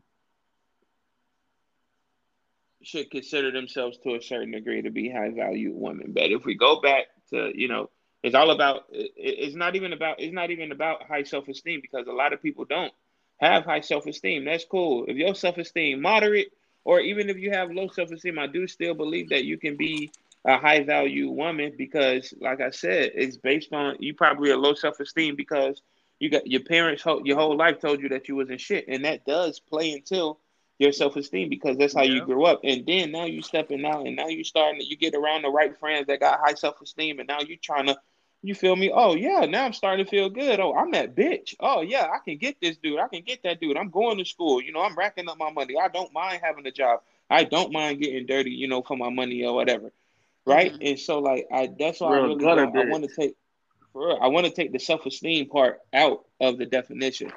should consider themselves to a certain degree to be high value women. But if we go back to, you know, it's all about it- it's not even about it's not even about high self-esteem because a lot of people don't have high self-esteem. That's cool. If your self-esteem moderate or even if you have low self-esteem, I do still believe that you can be a high value woman because like I said, it's based on you probably a low self-esteem because you got your parents whole- your whole life told you that you wasn't shit. And that does play into your self-esteem because that's how you grew up. And then now you stepping out and now you starting you get around the right friends that got high self-esteem and now you trying to you feel me? Oh yeah now i'm starting to feel good. Oh i'm that bitch. Oh yeah i can get this dude. I can get that dude. I'm going to school. You know i'm racking up my money. I don't mind having a job. I don't mind getting dirty you know for my money or whatever right? Mhm. and so like i that's why i really gutter don't, i want to take for real, i want to take the self-esteem part out of the definition.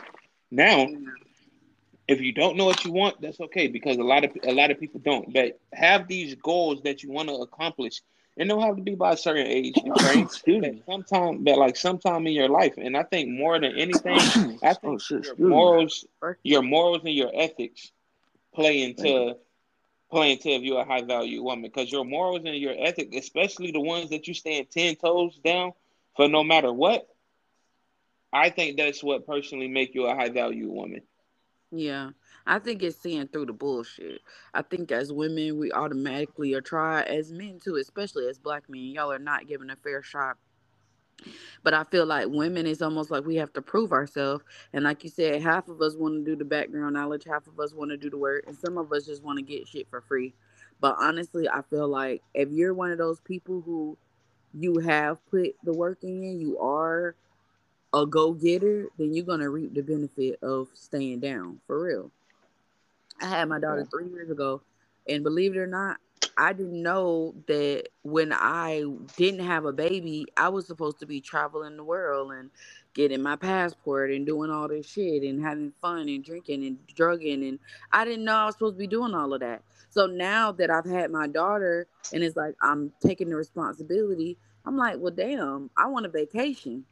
Now if you don't know what you want, that's okay because a lot of a lot of people don't. But have these goals that you want to accomplish, and don't have to be by a certain age. Right? Excuse But sometime, but like sometime in your life, and I think more than anything, oh, I think Oh shit, your excuse me. morals, your morals and your ethics play Thank into play into if you're a high value woman because your morals and your ethic, especially the ones that you stand ten toes down for no matter what. I think that's what personally make you a high value woman. Yeah. I think it's seeing through the bullshit. I think as women, we automatically are try as men too, especially as black men. Y'all are not given a fair shot. But I feel like women is almost like we have to prove ourselves. And like you said, half of us want to do the background knowledge, half of us want to do the work, and some of us just want to get shit for free. But honestly, I feel like if you're one of those people who you have put the work in, you are a go getter, then you're gonna reap the benefit of staying down for real. I had my daughter Okay. three years ago, and believe it or not, I didn't know that when I didn't have a baby, I was supposed to be traveling the world and getting my passport and doing all this shit and having fun and drinking and drugging and I didn't know I was supposed to be doing all of that. So now that I've had my daughter and it's like I'm taking the responsibility, I'm like, well, damn, I want a vacation.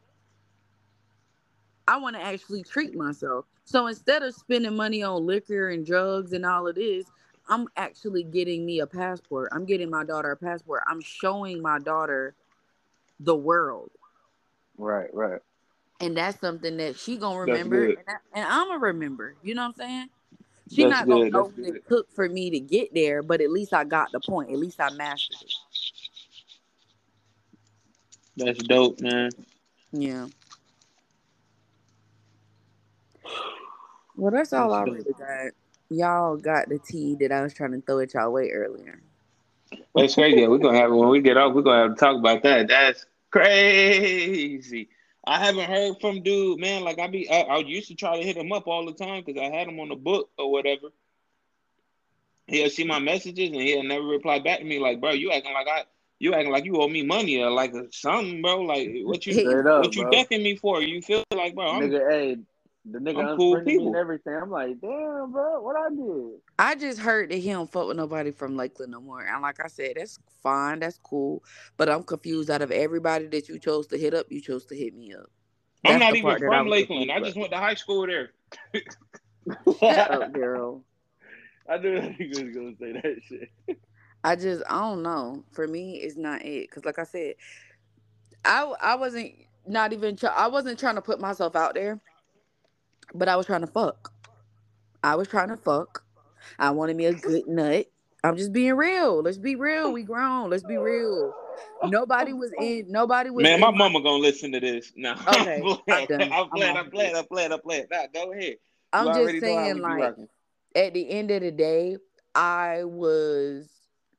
I want to actually treat myself. So instead of spending money on liquor and drugs and all of this, I'm actually getting me a passport. I'm getting my daughter a passport. I'm showing my daughter the world. Right, right. And that's something that she gonna remember and, I, and I'm gonna remember. You know what I'm saying? She That's not gonna good. know what it took for me to get there, but at least I got the point. At least I mastered it. That's dope, man. Yeah. Well, that's all I really got. Y'all got the tea that I was trying to throw at y'all way earlier. That's crazy. We're gonna have when we get off. We're gonna have to talk about that. That's crazy. I haven't heard from dude, man. Like I be, I, I used to try to hit him up all the time because I had him on the book or whatever. He'll see my messages and he'll never reply back to me. Like, bro, you acting like I, you acting like you owe me money or like something, bro. Like, what you, up, what you bro. decking me for? You feel like, bro, I'm, nigga, hey, the nigga I'm cool unfriended me people. and everything. I'm like, damn, bro, what I did? I just heard that he don't fuck with nobody from Lakeland no more. And like I said, that's fine, that's cool. But I'm confused out of everybody that you chose to hit up, you chose to hit me up. I'm not even part that I from Lakeland. I just went to high school there. Shut up, girl. I knew that he was gonna say that shit. I just I don't know. For me, it's not it. Cause like I said, I I wasn't not even try, I wasn't trying to put myself out there, but I was trying to fuck. I was trying to fuck. I wanted me a good nut. I'm just being real. Let's be real. We grown. Let's be real. Nobody was in. Nobody was. Man, my mama gonna listen to this. No, Okay, I'm done. I'm I'm playing. I'm playing. I'm playing. I'm playing. Nah, go ahead. I'm You just already know how we saying, like, at the end of the day, I was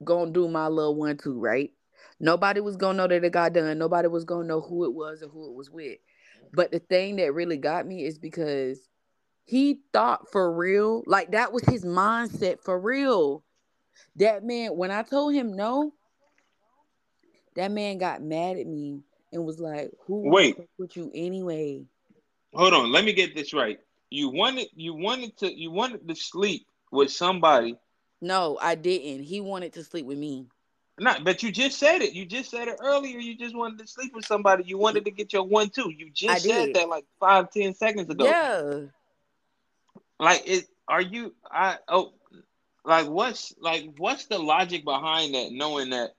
gonna do my little one two, right? Nobody was gonna know that it got done. Nobody was gonna know who it was or who it was with. But the thing that really got me is because he thought for real, like that was his mindset for real. That man, when I told him no, that man got mad at me and was like, "Who Wait. with you anyway?" Hold on. Let me get this right. You wanted. You wanted to. You wanted to sleep with somebody. No, I didn't. He wanted to sleep with me. Not, but you just said it. You just said it earlier. You just wanted to sleep with somebody. You wanted to get your one two. You just I said did. that like five, ten seconds ago. Yeah. Like, it. Are you? I. Oh. Like, what's like? What's the logic behind that? Knowing that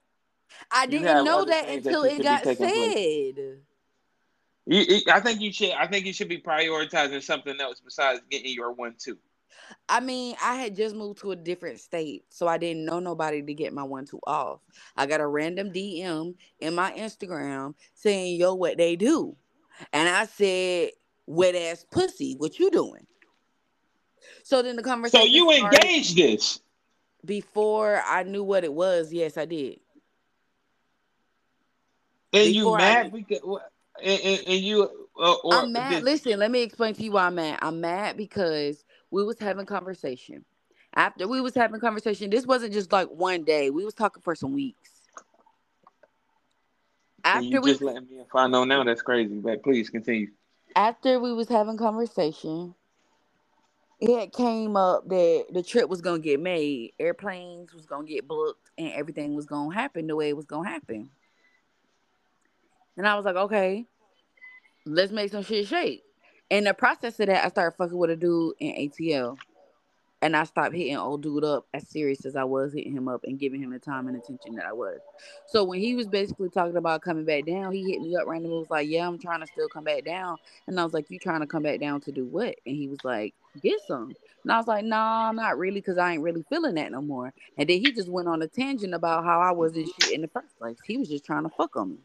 I didn't know that things that until it got place. said. You- I think you should. I think you should be prioritizing something else besides getting your one two. I mean, I had just moved to a different state, so I didn't know nobody to get my one two off. I got a random DM in my Instagram saying, "Yo, what they do?" And I said, "Wet ass pussy, what you doing?" So then the conversation. So you engaged this. before I knew what it was. Yes, I did. And you Before mad and, and, and you uh, or I'm mad. did- Listen, let me explain to you why I'm mad. I'm mad because we was having conversation. After we was having conversation, this wasn't just like one day. We was talking for some weeks. After you we just letting me if I know now that's crazy. But please continue. after we was having conversation, it came up that the trip was gonna get made, airplanes was gonna get booked, and everything was gonna happen the way it was gonna happen. And I was like, okay, let's make some shit shake. In the process of that, I started fucking with a dude in ATL. And I stopped hitting old dude up as serious as I was hitting him up and giving him the time and attention that I was. So when he was basically talking about coming back down, he hit me up randomly. Was like, "Yeah, I'm trying to still come back down." And I was like, "You trying to come back down to do what?" And he was like, "Get some." And I was like, "No, nah, not really, cause I ain't really feeling that no more." And then he just went on a tangent about how I wasn't shit in the first place. He was just trying to fuck on me.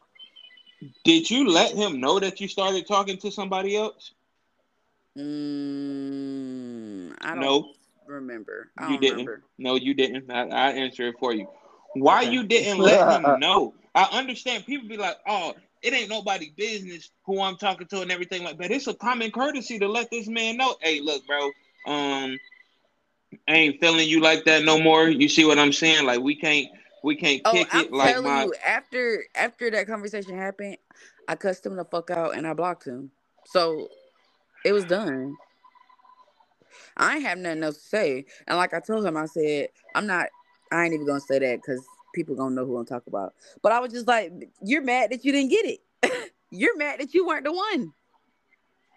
Did you let him know that you started talking to somebody else? Mm, I don't No, remember. I you don't didn't. remember. no, you didn't. I, I answer it for you. Why Okay. you didn't let him know? I understand people be like, "Oh, it ain't nobody business who I'm talking to and everything like that." It's a common courtesy to let this man know. Hey, look, bro. Um, I ain't feeling you like that no more. You see what I'm saying? Like we can't, we can't Oh, kick I'm it like my. you, after after that conversation happened, I cussed him the fuck out and I blocked him. So it was done. I ain't have nothing else to say. And like I told him, I said, I'm not I ain't even gonna say that because people gonna know who I'm talking about. But I was just like, You're mad that you didn't get it. you're mad that you weren't the one.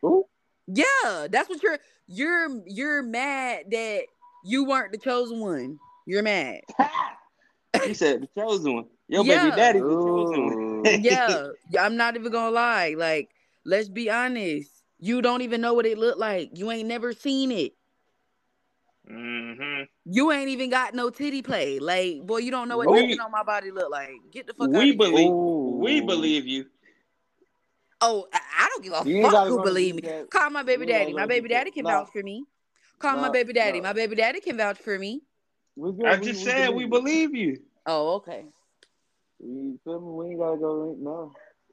Who? Yeah, that's what you're you're you're mad that you weren't the chosen one. You're mad. He said the chosen one. Your Yeah. baby daddy's the chosen one. Yeah, yeah, I'm not even gonna lie. Like, let's be honest. You don't even know what it looked like. You ain't never seen it. hmm You ain't even got no titty play. Like, boy, you don't know what We- nothing on my body look like. Get the fuck out We of here. believe. Ooh. We believe you. Oh, I, I don't give a You fuck who believe me. detail. Call my baby You daddy. My baby daddy can Nah. vouch for me. Call my baby daddy. nah. My baby daddy can vouch for me. We good. I we, just we said we believe you. Oh, okay. You feel me? We ain't gotta go. No.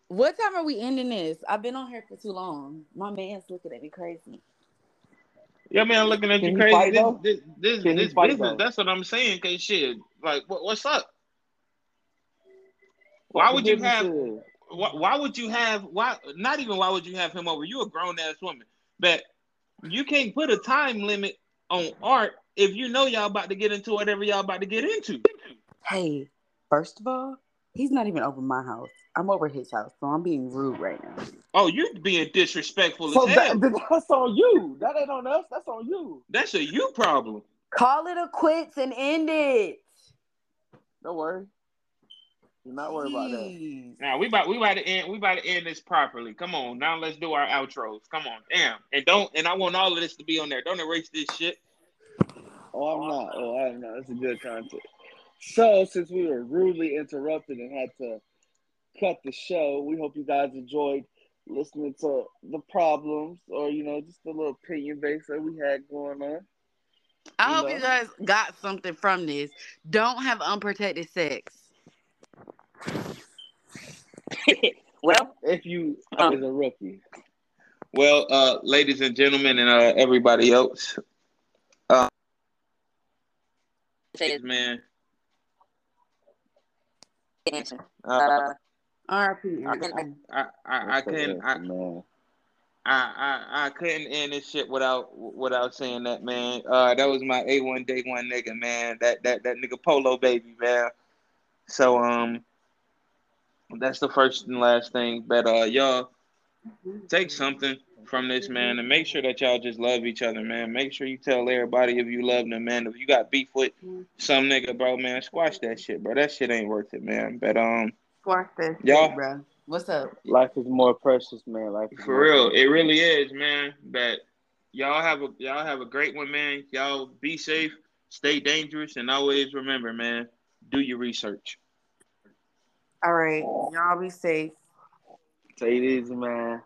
What time are we ending this? I've been on here for too long. My man's looking at me crazy. Yeah, man, looking at Can you crazy. This, this, this, Can this business. though? That's what I'm saying. Cause shit, like, what, what's up? Why the would you have? is? Why, why would you have? Why? Not even why would you have him over? You a grown ass woman, but you can't put a time limit on art if you know y'all about to get into whatever y'all about to get into. Hey, first of all, he's not even over my house. I'm over his house, so I'm being rude right now. Oh, you're being disrespectful So as hell. that, that's on you. That ain't on us. That's on you. That's a you problem. Call it a quits and end it. Don't worry. Do not worry about that. Jeez. Now we about we about to end we about to end this properly. Come on, now let's do our outros. Come on, damn, and don't and I want all of this to be on there. Don't erase this shit. Oh, I'm not. Oh, I'm not. That's a good content. So, since we were rudely interrupted and had to cut the show, we hope you guys enjoyed listening to the problems or, you know, just the little opinion base that we had going on. I You hope know? you guys got something from this. Don't have unprotected sex. well, If you Um, is a rookie. Well, uh, ladies and gentlemen, and uh, everybody else, say this man. answer. Uh, R.I.P. I can- I, I, I couldn't I, man. I, I, I couldn't end this shit without without saying that, man. Uh, that was my A one day one nigga, man. That that that nigga Polo baby, man. So um, that's the first and last thing. But uh, y'all take something from this, man, and make sure that y'all just love each other, man. Make sure you tell everybody if you love them, man. If you got beef with some nigga, bro, man, squash that shit, bro. That shit ain't worth it, man. But um, Squash that Y'all- bro. What's up? Life is more precious, man. Life is For real, precious. it really is, man. But y'all have a y'all have a great one, man. Y'all be safe, stay dangerous, and always remember, man, do your research. All right. Y'all be safe. Take it easy, man.